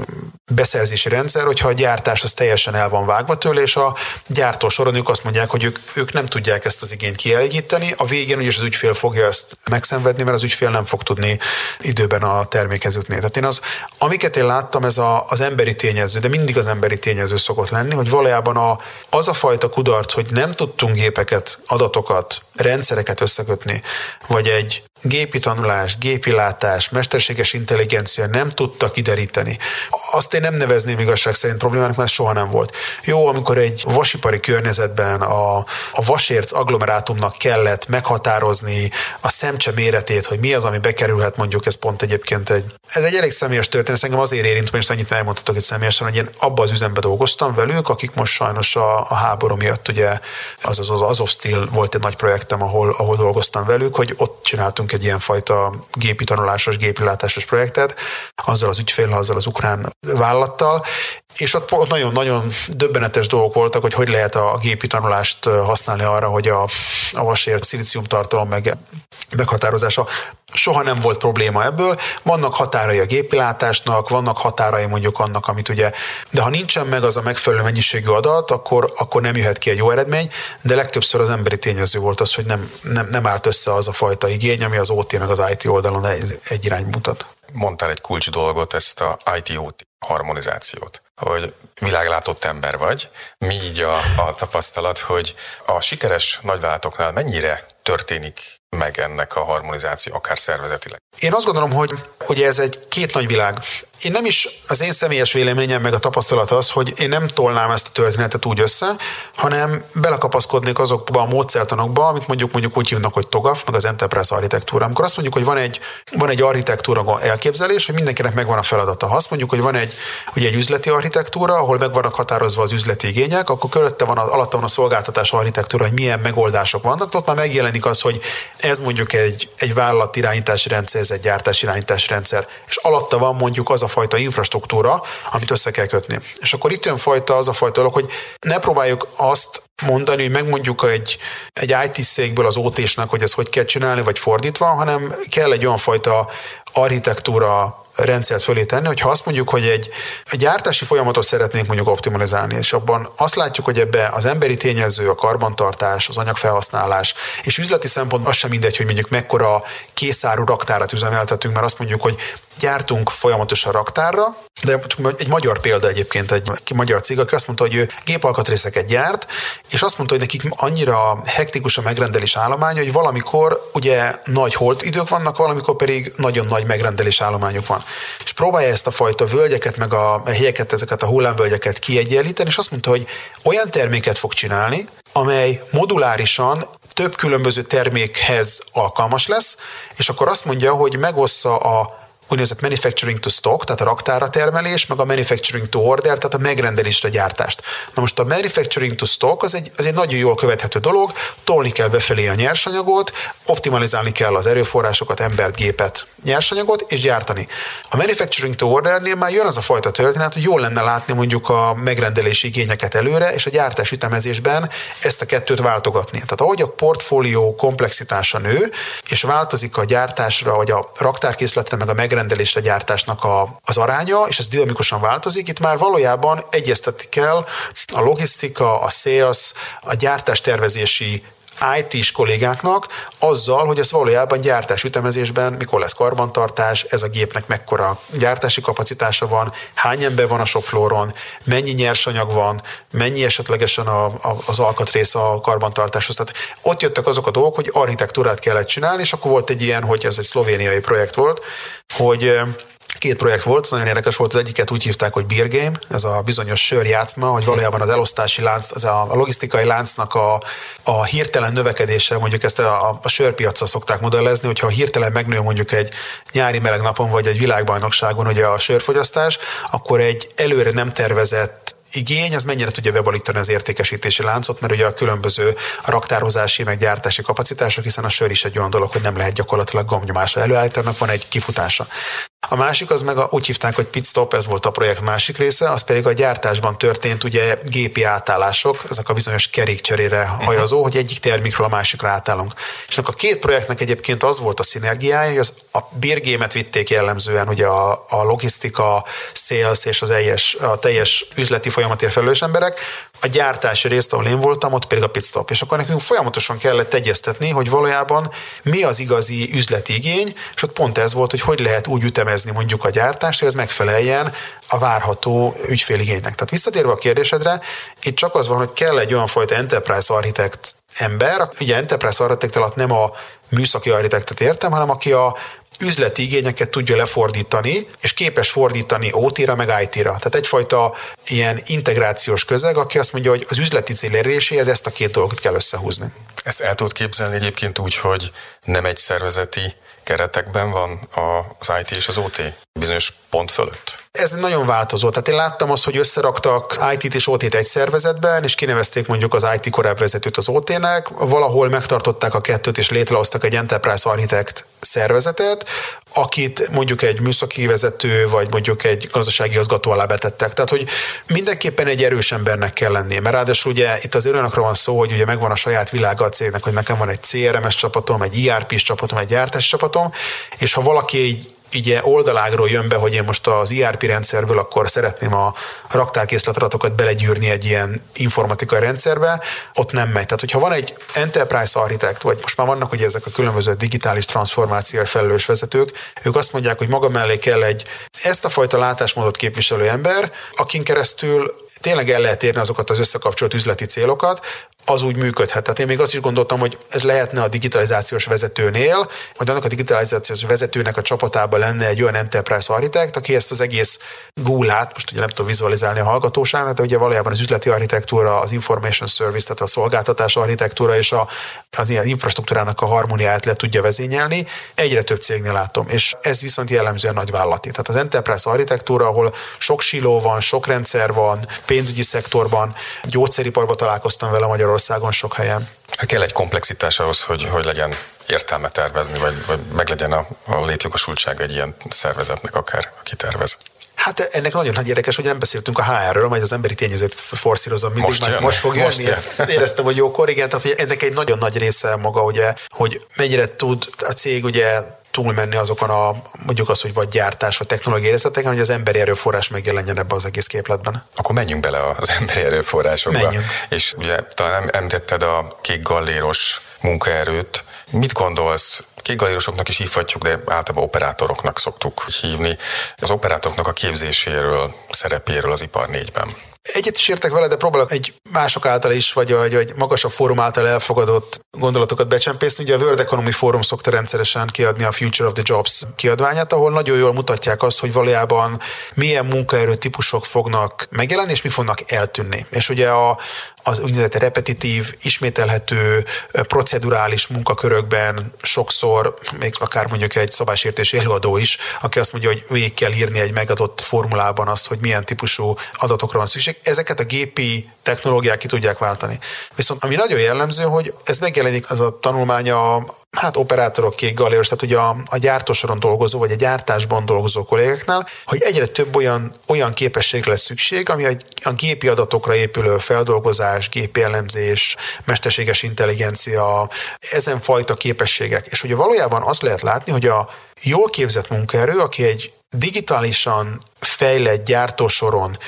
beszerzési rendszer, hogyha a gyártás az teljesen el van vágva tőle, és a gyártó soron ők azt mondják, hogy ők, ők nem tudják ezt az igényt kielégíteni, a végén úgyis az ügyfél fogja ezt megszenvedni, mert az ügyfél nem fog tudni időben a termékhez jutni. Tehát én az, amiket én láttam, ez a, az emberi tényező, de mindig az emberi tényező szokott lenni, hogy valójában a, az a fajta kudarc, hogy nem tudtunk gépeket, adatokat, rendszereket összekötni, vagy egy gépi tanulás, gépi látás, mesterséges intelligencia nem tudtak kideríteni. Az azt én nem nevezném igazság szerint problémának, mert soha nem volt. Jó, amikor egy vasipari környezetben a, a vasérc agglomerátumnak kellett meghatározni a szemcse méretét, hogy mi az, ami bekerülhet, mondjuk ez pont egyébként egy, ez egy elég személyes történet, engem azért érint, most annyit elmondhatok egy személyesen, hogy én abba az üzembe dolgoztam velük, akik most sajnos a, a háború miatt ugye az az, az Azov Steel volt egy nagy projektem, ahol, ahol dolgoztam velük, hogy ott csináltunk egy ilyen fajta gépi tanulásos, gépi látásos projektet, azzal az ügyfél, azzal az ukrán vállalattal, és ott, ott nagyon-nagyon döbbenetes dolgok voltak, hogy hogy lehet a gépi tanulást használni arra, hogy a, a vasért szilícium tartalom meg meghatározása soha nem volt probléma ebből. Vannak határai a gépilátásnak, vannak határai mondjuk annak, amit ugye, de ha nincsen meg az a megfelelő mennyiségű adat, akkor, akkor nem jöhet ki egy jó eredmény, de legtöbbször az emberi tényező volt az, hogy nem, nem, nem állt össze az a fajta igény, ami az OT meg az IT oldalon egy, egy irány mutat. Mondtál egy kulcs dolgot, ezt a IT-OT harmonizációt hogy világlátott ember vagy. Mi így a, a tapasztalat, hogy a sikeres nagyvállalatoknál mennyire történik meg ennek a harmonizáció, akár szervezetileg? Én azt gondolom, hogy ugye ez egy két nagy világ. Én nem is, az én személyes véleményem meg a tapasztalat az, hogy én nem tolnám ezt a történetet úgy össze, hanem belekapaszkodnék azokba a módszertanokba, amit mondjuk mondjuk úgy hívnak, hogy TOGAF, meg az Enterprise architektúra. Amikor azt mondjuk, hogy van egy, van egy architektúra elképzelés, hogy mindenkinek megvan a feladata. Ha azt mondjuk, hogy van egy, ugye egy üzleti architektúra, ahol meg vannak határozva az üzleti igények, akkor körötte van, alatta van a szolgáltatás architektúra, hogy milyen megoldások vannak, ott már megjelenik az, hogy ez mondjuk egy, egy vállalat irányítási rendszer, ez egy gyártási irányítási rendszer, és alatta van mondjuk az a fajta infrastruktúra, amit össze kell kötni. És akkor itt jön fajta az a fajta dolog, hogy ne próbáljuk azt mondani, hogy megmondjuk egy, egy IT székből az OT-snak, hogy ezt hogy kell csinálni, vagy fordítva, hanem kell egy olyan fajta architektúra, rendszert fölé tenni, hogyha azt mondjuk, hogy egy, egy gyártási folyamatot szeretnénk mondjuk optimalizálni, és abban azt látjuk, hogy ebbe az emberi tényező, a karbantartás, az anyagfelhasználás, és üzleti szempont az sem mindegy, hogy mondjuk mekkora készáru raktárat üzemeltetünk, mert azt mondjuk, hogy gyártunk folyamatosan raktárra, de csak egy magyar példa egyébként, egy magyar cég, aki azt mondta, hogy ő gépalkatrészeket gyárt, és azt mondta, hogy nekik annyira hektikus a megrendelés állomány, hogy valamikor ugye nagy holt idők vannak, valamikor pedig nagyon nagy megrendelés állományok van. És próbálja ezt a fajta völgyeket, meg a helyeket, ezeket a hullámvölgyeket kiegyenlíteni, és azt mondta, hogy olyan terméket fog csinálni, amely modulárisan több különböző termékhez alkalmas lesz, és akkor azt mondja, hogy megossza a úgynevezett manufacturing to stock, tehát a raktára termelés, meg a manufacturing to order, tehát a megrendelésre gyártást. Na most a manufacturing to stock az egy, az egy nagyon jól követhető dolog, tolni kell befelé a nyersanyagot, optimalizálni kell az erőforrásokat, embert, gépet, nyersanyagot, és gyártani. A manufacturing to ordernél már jön az a fajta történet, hogy jól lenne látni mondjuk a megrendelési igényeket előre, és a gyártás ütemezésben ezt a kettőt váltogatni. Tehát ahogy a portfólió komplexitása nő, és változik a gyártásra, vagy a raktárkészletre, meg a megrendelésre gyártásnak a, az aránya, és ez dinamikusan változik, itt már valójában egyeztetni kell a logisztika, a sales, a gyártástervezési IT-s kollégáknak azzal, hogy ez valójában gyártás ütemezésben mikor lesz karbantartás, ez a gépnek mekkora gyártási kapacitása van, hány ember van a shopflooron, mennyi nyersanyag van, mennyi esetlegesen a, a, az alkatrész a karbantartáshoz. Tehát ott jöttek azok a dolgok, hogy architektúrát kellett csinálni, és akkor volt egy ilyen, hogy ez egy szlovéniai projekt volt, hogy két projekt volt, nagyon érdekes volt, az egyiket úgy hívták, hogy Beer Game, ez a bizonyos sörjátszma, hogy valójában az elosztási lánc, az a, a logisztikai láncnak a, a hirtelen növekedése, mondjuk ezt a, a sörpiacra szokták modellezni, hogyha hirtelen megnő mondjuk egy nyári meleg napon, vagy egy világbajnokságon ugye a sörfogyasztás, akkor egy előre nem tervezett igény, az mennyire tudja bebalítani az értékesítési láncot, mert ugye a különböző raktározási, meg gyártási kapacitások, hiszen a sör is egy olyan dolog, hogy nem lehet gyakorlatilag gomnyomásra előállítani, van egy kifutása. A másik az meg a, úgy hívták, hogy pit stop, ez volt a projekt másik része, az pedig a gyártásban történt ugye gépi átállások, ezek a bizonyos kerékcserére hajazó, uh-huh. hogy egyik termékről a másikra átállunk. És a két projektnek egyébként az volt a szinergiája, hogy az, a birgémet vitték jellemzően ugye a, a logisztika, sales és az teljes, a teljes üzleti folyamatért felelős emberek, a gyártási részt, ahol én voltam, ott pedig a pit stop. És akkor nekünk folyamatosan kellett egyeztetni, hogy valójában mi az igazi üzleti igény, és ott pont ez volt, hogy hogy lehet úgy ütemezni mondjuk a gyártást, hogy ez megfeleljen a várható ügyféligénynek. Tehát visszatérve a kérdésedre, itt csak az van, hogy kell egy olyan fajta enterprise architect ember, ugye enterprise architect alatt nem a műszaki architektet értem, hanem aki a üzleti igényeket tudja lefordítani, és képes fordítani OT-ra, meg IT-ra. Tehát egyfajta ilyen integrációs közeg, aki azt mondja, hogy az üzleti cél eléréséhez ezt a két dolgot kell összehúzni. Ezt el tudod képzelni egyébként úgy, hogy nem egy szervezeti keretekben van az IT és az OT bizonyos pont fölött? Ez nagyon változó. Tehát én láttam azt, hogy összeraktak IT-t és OT-t egy szervezetben, és kinevezték mondjuk az IT korábbi vezetőt az OT-nek, valahol megtartották a kettőt, és létrehoztak egy Enterprise Architect szervezetet, akit mondjuk egy műszaki vezető, vagy mondjuk egy gazdasági igazgató alá betettek. Tehát, hogy mindenképpen egy erős embernek kell lennie, mert ráadásul ugye itt az olyanokról van szó, hogy ugye megvan a saját világa a cégnek, hogy nekem van egy CRMS csapatom, egy ERP-s csapatom, egy gyártás csapatom, és ha valaki egy így oldalágról jön be, hogy én most az ERP rendszerből akkor szeretném a raktárkészletadatokat belegyűrni egy ilyen informatikai rendszerbe, ott nem megy. Tehát, hogyha van egy enterprise architect, vagy most már vannak ugye ezek a különböző digitális transformációért felelős vezetők, ők azt mondják, hogy maga mellé kell egy ezt a fajta látásmódot képviselő ember, akin keresztül tényleg el lehet érni azokat az összekapcsolt üzleti célokat, az úgy működhet. Tehát én még azt is gondoltam, hogy ez lehetne a digitalizációs vezetőnél, hogy annak a digitalizációs vezetőnek a csapatában lenne egy olyan enterprise architect, aki ezt az egész gúlát, most ugye nem tudom vizualizálni a hallgatóságnak, de ugye valójában az üzleti architektúra, az information service, tehát a szolgáltatás architektúra és a, az ilyen infrastruktúrának a harmóniáját le tudja vezényelni. Egyre több cégnél látom, és ez viszont jellemzően nagy vállalati. Tehát az enterprise architektúra, ahol sok siló van, sok rendszer van, pénzügyi szektorban, gyógyszeriparban találkoztam vele Magyarországon, Magyarországon sok helyen. Hát kell egy komplexitás ahhoz, hogy, hogy legyen értelme tervezni, vagy, vagy meglegyen a, a létjogosultság egy ilyen szervezetnek akár, aki tervez. Hát ennek nagyon nagy érdekes, hogy nem beszéltünk a HR-ről, majd az emberi tényezőt forszírozom mindig, most, jön, most fog most jönni. Jön. Éreztem, hogy jókor, igen, tehát hogy ennek egy nagyon nagy része maga, ugye, hogy mennyire tud a cég ugye túlmenni azokon a, mondjuk az, hogy vagy gyártás, vagy technológiai részleteken, hogy az emberi erőforrás megjelenjen ebbe az egész képletben. Akkor menjünk bele az emberi erőforrásokba. Menjünk. És ugye talán említetted a kék galléros munkaerőt. Mit gondolsz, kék galérosoknak is hívhatjuk, de általában operátoroknak szoktuk hívni. Az operátoroknak a képzéséről, szerepéről az ipar négyben. Egyet is értek vele, de próbálok egy mások által is, vagy, vagy, vagy magasabb fórum által elfogadott gondolatokat becsempészni. Ugye a World Economy Forum szokta rendszeresen kiadni a Future of the Jobs kiadványát, ahol nagyon jól mutatják azt, hogy valójában milyen munkaerő típusok fognak megjelenni, és mi fognak eltűnni. És ugye a, az úgynevezett repetitív, ismételhető, procedurális munkakörökben sokszor, még akár mondjuk egy szabásértési előadó is, aki azt mondja, hogy végig kell írni egy megadott formulában azt, hogy milyen típusú adatokra van szükség. Ezeket a gépi technológiák ki tudják váltani. Viszont ami nagyon jellemző, hogy ez megjelenik az a tanulmánya hát operátorok kék galéros, tehát ugye a, a gyártósoron dolgozó, vagy a gyártásban dolgozó kollégáknál, hogy egyre több olyan, olyan képességre lesz szükség, ami a, a gépi adatokra épülő feldolgozás, gépi elemzés, mesterséges intelligencia, ezen fajta képességek. És ugye valójában azt lehet látni, hogy a jól képzett munkaerő, aki egy digitálisan fejlett gyártósoron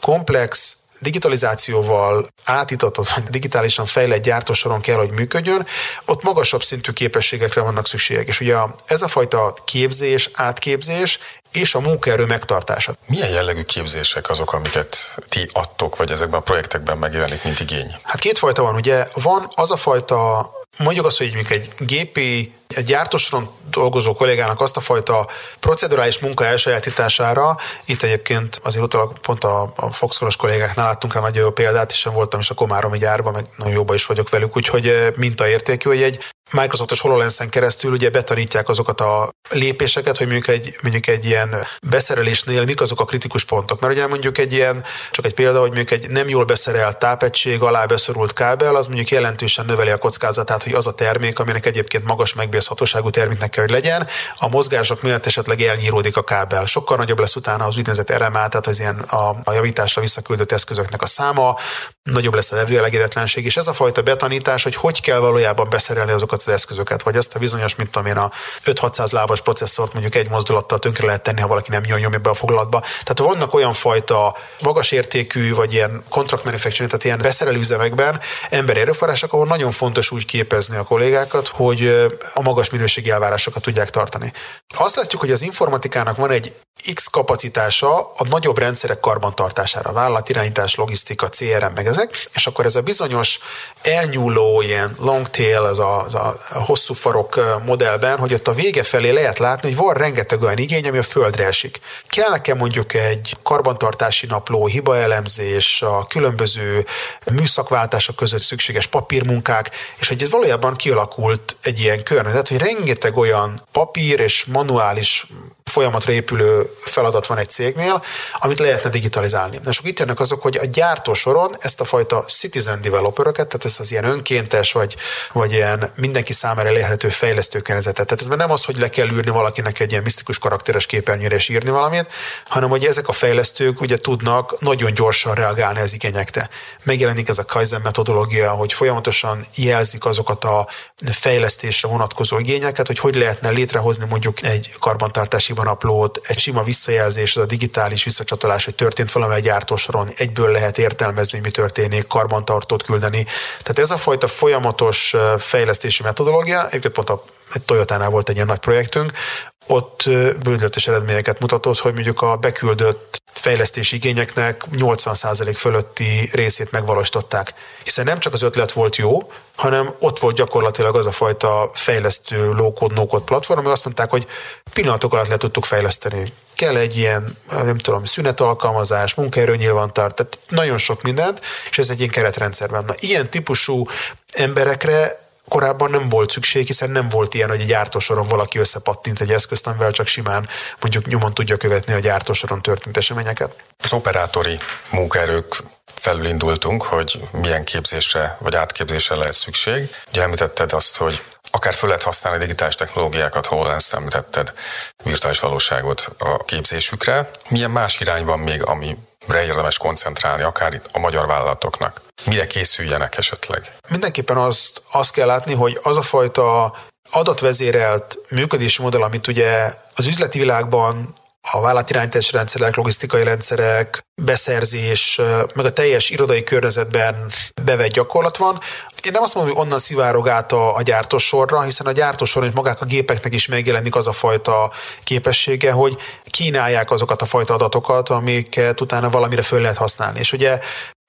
komplex digitalizációval átítatott, vagy digitálisan fejlett gyártósoron kell, hogy működjön, ott magasabb szintű képességekre vannak szükségek. És ugye ez a fajta képzés, átképzés és a munkaerő megtartása. Milyen jellegű képzések azok, amiket ti adtok, vagy ezekben a projektekben megjelenik, mint igény? Hát kétfajta van, ugye van az a fajta, mondjuk azt, hogy egy gépi egy gyártósoron dolgozó kollégának azt a fajta procedurális munka elsajátítására, itt egyébként azért utalak pont a, a Foxconn-os kollégáknál láttunk rá nagyon jó példát, és sem voltam is a Komáromi gyárban, meg nagyon jóban is vagyok velük, úgyhogy mintaértékű, hogy egy Microsoftos HoloLens-en keresztül ugye betanítják azokat a lépéseket, hogy mondjuk egy, mondjuk egy ilyen beszerelésnél mik azok a kritikus pontok. Mert ugye mondjuk egy ilyen, csak egy példa, hogy mondjuk egy nem jól beszerelt tápegység alá beszorult kábel, az mondjuk jelentősen növeli a kockázatát, hogy az a termék, aminek egyébként magas megbízhatóságú terméknek kell, hogy legyen, a mozgások miatt esetleg elnyíródik a kábel. Sokkal nagyobb lesz utána az úgynevezett RMA, tehát az ilyen a, a javításra visszaküldött eszközöknek a száma, nagyobb lesz a levőelegedetlenség, és ez a fajta betanítás, hogy hogy kell valójában beszerelni azokat az eszközöket, vagy ezt a bizonyos, mint tudom a 5-600 lábas processzort mondjuk egy mozdulattal tönkre lehet tenni, ha valaki nem jön nyomja be a foglalatba. Tehát vannak olyan fajta magas értékű, vagy ilyen contract manufacturing, tehát ilyen beszerelőüzemekben emberi erőforrások, ahol nagyon fontos úgy képezni a kollégákat, hogy a magas minőségi elvárásokat tudják tartani. Azt látjuk, hogy az informatikának van egy X kapacitása a nagyobb rendszerek karbantartására, vállalatirányítás, logisztika, CRM, meg ezek, és akkor ez a bizonyos elnyúló ilyen long tail, az a, az a hosszú farok modellben, hogy ott a vége felé lehet látni, hogy van rengeteg olyan igény, ami a földre esik. Kell nekem mondjuk egy karbantartási napló, hibaelemzés, a különböző műszakváltások között szükséges papírmunkák, és hogy ez valójában kialakult egy ilyen környezet, hogy rengeteg olyan papír és manuális folyamatra épülő feladat van egy cégnél, amit lehetne digitalizálni. És akkor itt jönnek azok, hogy a gyártó soron ezt a fajta citizen developeröket, tehát ez az ilyen önkéntes, vagy, vagy ilyen mindenki számára elérhető fejlesztőkerezetet. Tehát ez már nem az, hogy le kell űrni valakinek egy ilyen misztikus karakteres képernyőre és írni valamit, hanem hogy ezek a fejlesztők ugye tudnak nagyon gyorsan reagálni az igényekre. Megjelenik ez a Kaizen metodológia, hogy folyamatosan jelzik azokat a fejlesztésre vonatkozó igényeket, hogy hogy lehetne létrehozni mondjuk egy karbantartási naplót, egy sima visszajelzés, az a digitális visszacsatolás, hogy történt valami egy gyártósoron, egyből lehet értelmezni, mi történik, karbantartót küldeni. Tehát ez a fajta folyamatos fejlesztési metodológia, egyébként pont a egy Toyota-nál volt egy ilyen nagy projektünk, ott bődletes eredményeket mutatott, hogy mondjuk a beküldött fejlesztési igényeknek 80% fölötti részét megvalósították. Hiszen nem csak az ötlet volt jó, hanem ott volt gyakorlatilag az a fajta fejlesztő low-code, no-code platform, ami azt mondták, hogy pillanatok alatt le tudtuk fejleszteni. Kell egy ilyen, nem tudom, szünetalkalmazás, munkaerő nyilvántart, tehát nagyon sok mindent, és ez egy ilyen keretrendszerben. Na, ilyen típusú emberekre korábban nem volt szükség, hiszen nem volt ilyen, hogy egy gyártósoron valaki összepattint egy eszközt, amivel csak simán mondjuk nyomon tudja követni a gyártósoron történt eseményeket. Az operátori munkaerők felül indultunk, hogy milyen képzésre vagy átképzésre lehet szükség. Ugye említetted azt, hogy akár föl lehet használni digitális technológiákat, hol ezt említetted, virtuális valóságot a képzésükre. Milyen más irány van még, amire érdemes koncentrálni, akár itt a magyar vállalatoknak? Mire készüljenek esetleg? Mindenképpen azt, azt kell látni, hogy az a fajta adatvezérelt működési modell, amit ugye az üzleti világban a vállalatirányítási rendszerek, logisztikai rendszerek, beszerzés, meg a teljes irodai környezetben bevett gyakorlat van. Én nem azt mondom, hogy onnan szivárog át a, a gyártósorra, hiszen a gyártósoron és magák a gépeknek is megjelenik az a fajta képessége, hogy kínálják azokat a fajta adatokat, amiket utána valamire föl lehet használni. És ugye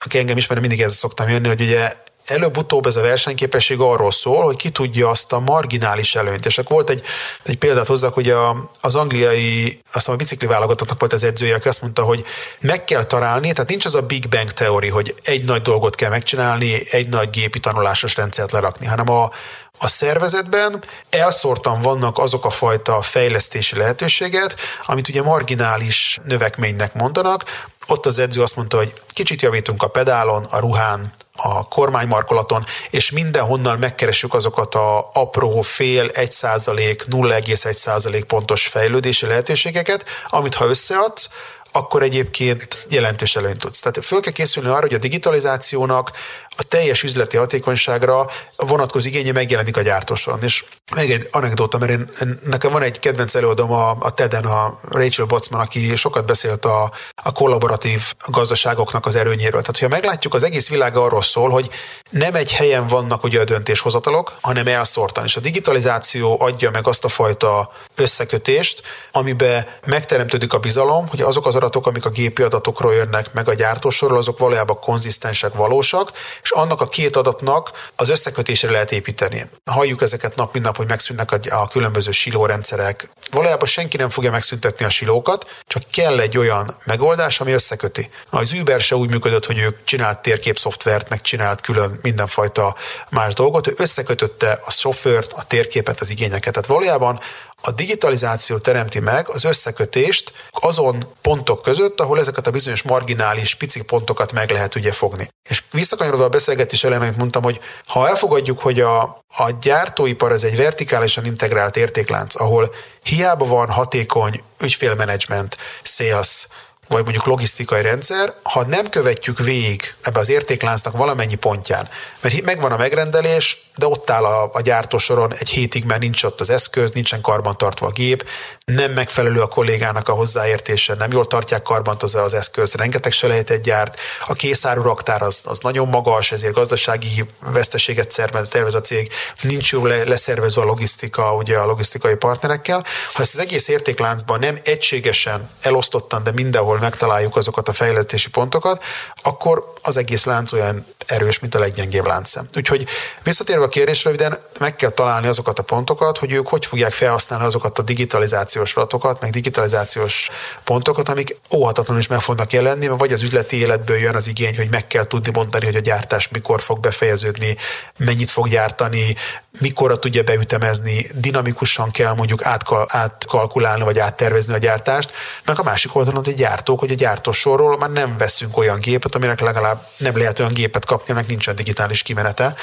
aki engem ismer, mindig ezzel szoktam jönni, hogy ugye előbb-utóbb ez a versenyképesség arról szól, hogy ki tudja azt a marginális előnyt. És akkor volt egy, egy példát hozzak, hogy a, az angliai, azt a bicikli válogatottnak volt az edzője, aki azt mondta, hogy meg kell találni, tehát nincs az a Big Bang teóri, hogy egy nagy dolgot kell megcsinálni, egy nagy gépi tanulásos rendszert lerakni, hanem a, a szervezetben elszórtan vannak azok a fajta fejlesztési lehetőséget, amit ugye marginális növekménynek mondanak. Ott az edző azt mondta, hogy kicsit javítunk a pedálon, a ruhán, a kormánymarkolaton, és mindenhonnan megkeressük azokat a apró fél, 1 százalék, 0,1 százalék pontos fejlődési lehetőségeket, amit ha összeadsz, akkor egyébként jelentős előnyt tudsz. Tehát föl kell készülni arra, hogy a digitalizációnak a teljes üzleti hatékonyságra vonatkozó igénye megjelenik a gyártóson. És meg egy anekdóta, mert én, nekem van egy kedvenc előadom a, a TED-en, a Rachel Botsman, aki sokat beszélt a, a kollaboratív gazdaságoknak az erőnyéről. Tehát, ha meglátjuk, az egész világ arról szól, hogy nem egy helyen vannak ugye a döntéshozatalok, hanem elszórtan. És a digitalizáció adja meg azt a fajta összekötést, amiben megteremtődik a bizalom, hogy azok az adatok, amik a gépi adatokról jönnek meg a gyártósorról, azok valójában konzisztensek, valósak, és annak a két adatnak az összekötésre lehet építeni. Halljuk ezeket nap, mint nap, hogy megszűnnek a, a különböző silórendszerek. Valójában senki nem fogja megszüntetni a silókat, csak kell egy olyan megoldás, ami összeköti. Az Uber se úgy működött, hogy ők csinált térképszoftvert, meg csinált külön mindenfajta más dolgot, ő összekötötte a szoftvert, a térképet, az igényeket. Tehát valójában a digitalizáció teremti meg az összekötést azon pontok között, ahol ezeket a bizonyos marginális pici pontokat meg lehet ugye fogni. És visszakanyarodva a beszélgetés elején, amit mondtam, hogy ha elfogadjuk, hogy a, a gyártóipar ez egy vertikálisan integrált értéklánc, ahol hiába van hatékony ügyfélmenedzsment, sales, vagy mondjuk logisztikai rendszer, ha nem követjük végig ebbe az értékláncnak valamennyi pontján, mert megvan a megrendelés, de ott áll a, a gyártósoron egy hétig, mert nincs ott az eszköz, nincsen karbantartva a gép, nem megfelelő a kollégának a hozzáértése, nem jól tartják karbant az, az eszköz, rengeteg selejtet gyárt, a készáru raktár az, az nagyon magas, ezért gazdasági veszteséget szervez, tervez a cég, nincs jól leszervezve a logisztika, ugye a logisztikai partnerekkel. Ha ezt az egész értékláncban nem egységesen, elosztottan, de mindenhol megtaláljuk azokat a fejlesztési pontokat, akkor az egész lánc olyan erős, mint a leggyengébb láncszem. Úgyhogy visszatérve a kérdésre, röviden meg kell találni azokat a pontokat, hogy ők hogy fogják felhasználni azokat a digitalizációs adatokat, meg digitalizációs pontokat, amik óhatatlanul is meg fognak jelenni, vagy az üzleti életből jön az igény, hogy meg kell tudni mondani, hogy a gyártás mikor fog befejeződni, mennyit fog gyártani, mikorra tudja beütemezni, dinamikusan kell mondjuk átkal, átkalkulálni vagy áttervezni a gyártást, meg a másik oldalon, hogy gyártók, hogy a gyártósorról már nem veszünk olyan gépet, aminek legalább nem lehet olyan gépet kapni, meg nincsen digitális kimenete.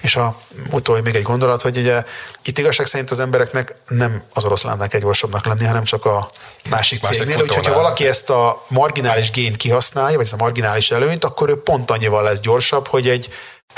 És a utolsó még egy gondolat, hogy ugye itt igazság szerint az embereknek nem az oroszlánnak egy gyorsabbnak lenni, hanem csak a másik, másik cégnél. Úgyhogy ha valaki ezt a marginális gént kihasználja, vagy ezt a marginális előnyt, akkor ő pont annyival lesz gyorsabb, hogy egy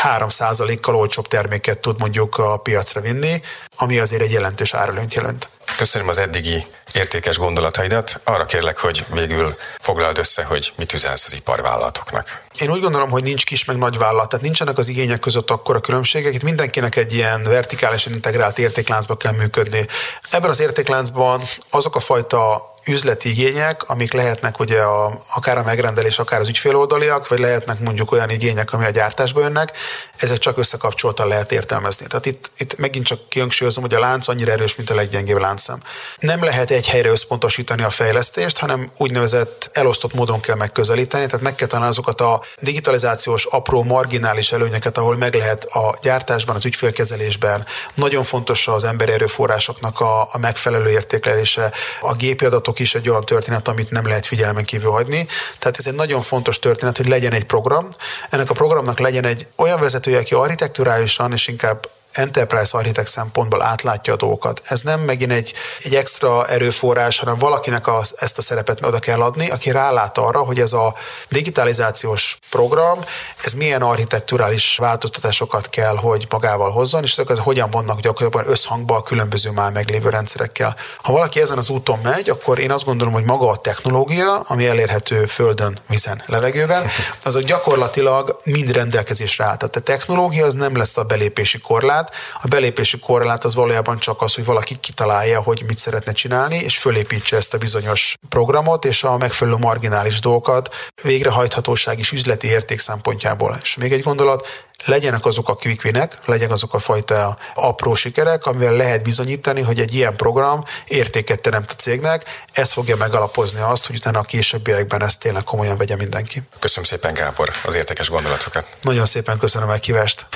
3%-kal olcsóbb terméket tud mondjuk a piacra vinni, ami azért egy jelentős árelőnyt jelent. Köszönöm az eddigi értékes gondolataidat. Arra kérlek, hogy végül foglald össze, hogy mit üzensz az iparvállalatoknak. Én úgy gondolom, hogy nincs kis meg nagy vállalat, tehát nincsenek az igények között akkora különbségek. Itt mindenkinek egy ilyen vertikálisan integrált értékláncba kell működni. Ebben az értékláncban azok a fajta üzleti igények, amik lehetnek ugye a, akár a megrendelés, akár az ügyféloldaliak, vagy lehetnek mondjuk olyan igények, ami a gyártásba jönnek, ezek csak összekapcsoltan lehet értelmezni. Tehát itt, itt megint csak kihangsúlyozom, hogy a lánc annyira erős, mint a leggyengébb láncszem. Nem lehet egy helyre összpontosítani a fejlesztést, hanem úgynevezett elosztott módon kell megközelíteni, tehát meg kell találni azokat a digitalizációs apró marginális előnyeket, ahol meg lehet a gyártásban, az ügyfélkezelésben. Nagyon fontos az emberi erőforrásoknak a, a megfelelő értékelése, a gépi adatok is egy olyan történet, amit nem lehet figyelmen kívül hagyni. Tehát ez egy nagyon fontos történet, hogy legyen egy program. Ennek a programnak legyen egy olyan vezetője, aki architekturálisan és inkább enterprise architect szempontból átlátja a dolgokat. Ez nem megint egy, egy extra erőforrás, hanem valakinek az, ezt a szerepet oda kell adni, aki rálát arra, hogy ez a digitalizációs program, ez milyen architekturális változtatásokat kell, hogy magával hozzon, és ezek az hogyan vannak gyakorlatilag összhangban a különböző már meglévő rendszerekkel. Ha valaki ezen az úton megy, akkor én azt gondolom, hogy maga a technológia, ami elérhető földön, vízen, levegőben, azok gyakorlatilag mind rendelkezésre áll. Tehát a technológia az nem lesz a belépési korlát, korrelát. A belépési korrelát az valójában csak az, hogy valaki kitalálja, hogy mit szeretne csinálni, és fölépítse ezt a bizonyos programot, és a megfelelő marginális dolgokat végrehajthatóság és üzleti érték szempontjából. És még egy gondolat, legyenek azok a quick winek, legyenek azok a fajta apró sikerek, amivel lehet bizonyítani, hogy egy ilyen program értéket teremt a cégnek, ez fogja megalapozni azt, hogy utána a későbbiekben ezt tényleg komolyan vegye mindenki. Köszönöm szépen, Gábor, az értékes gondolatokat. Nagyon szépen köszönöm a kívást.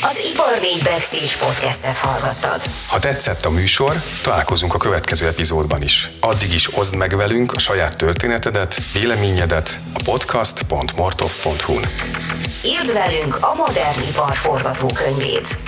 Az Ipar 4 Backstage podcastet hallgattad. Ha tetszett a műsor, találkozunk a következő epizódban is. Addig is oszd meg velünk a saját történetedet, véleményedet a podcast.mortov.hu-n. Írd velünk a modern zenei ipar forgatókönyvét.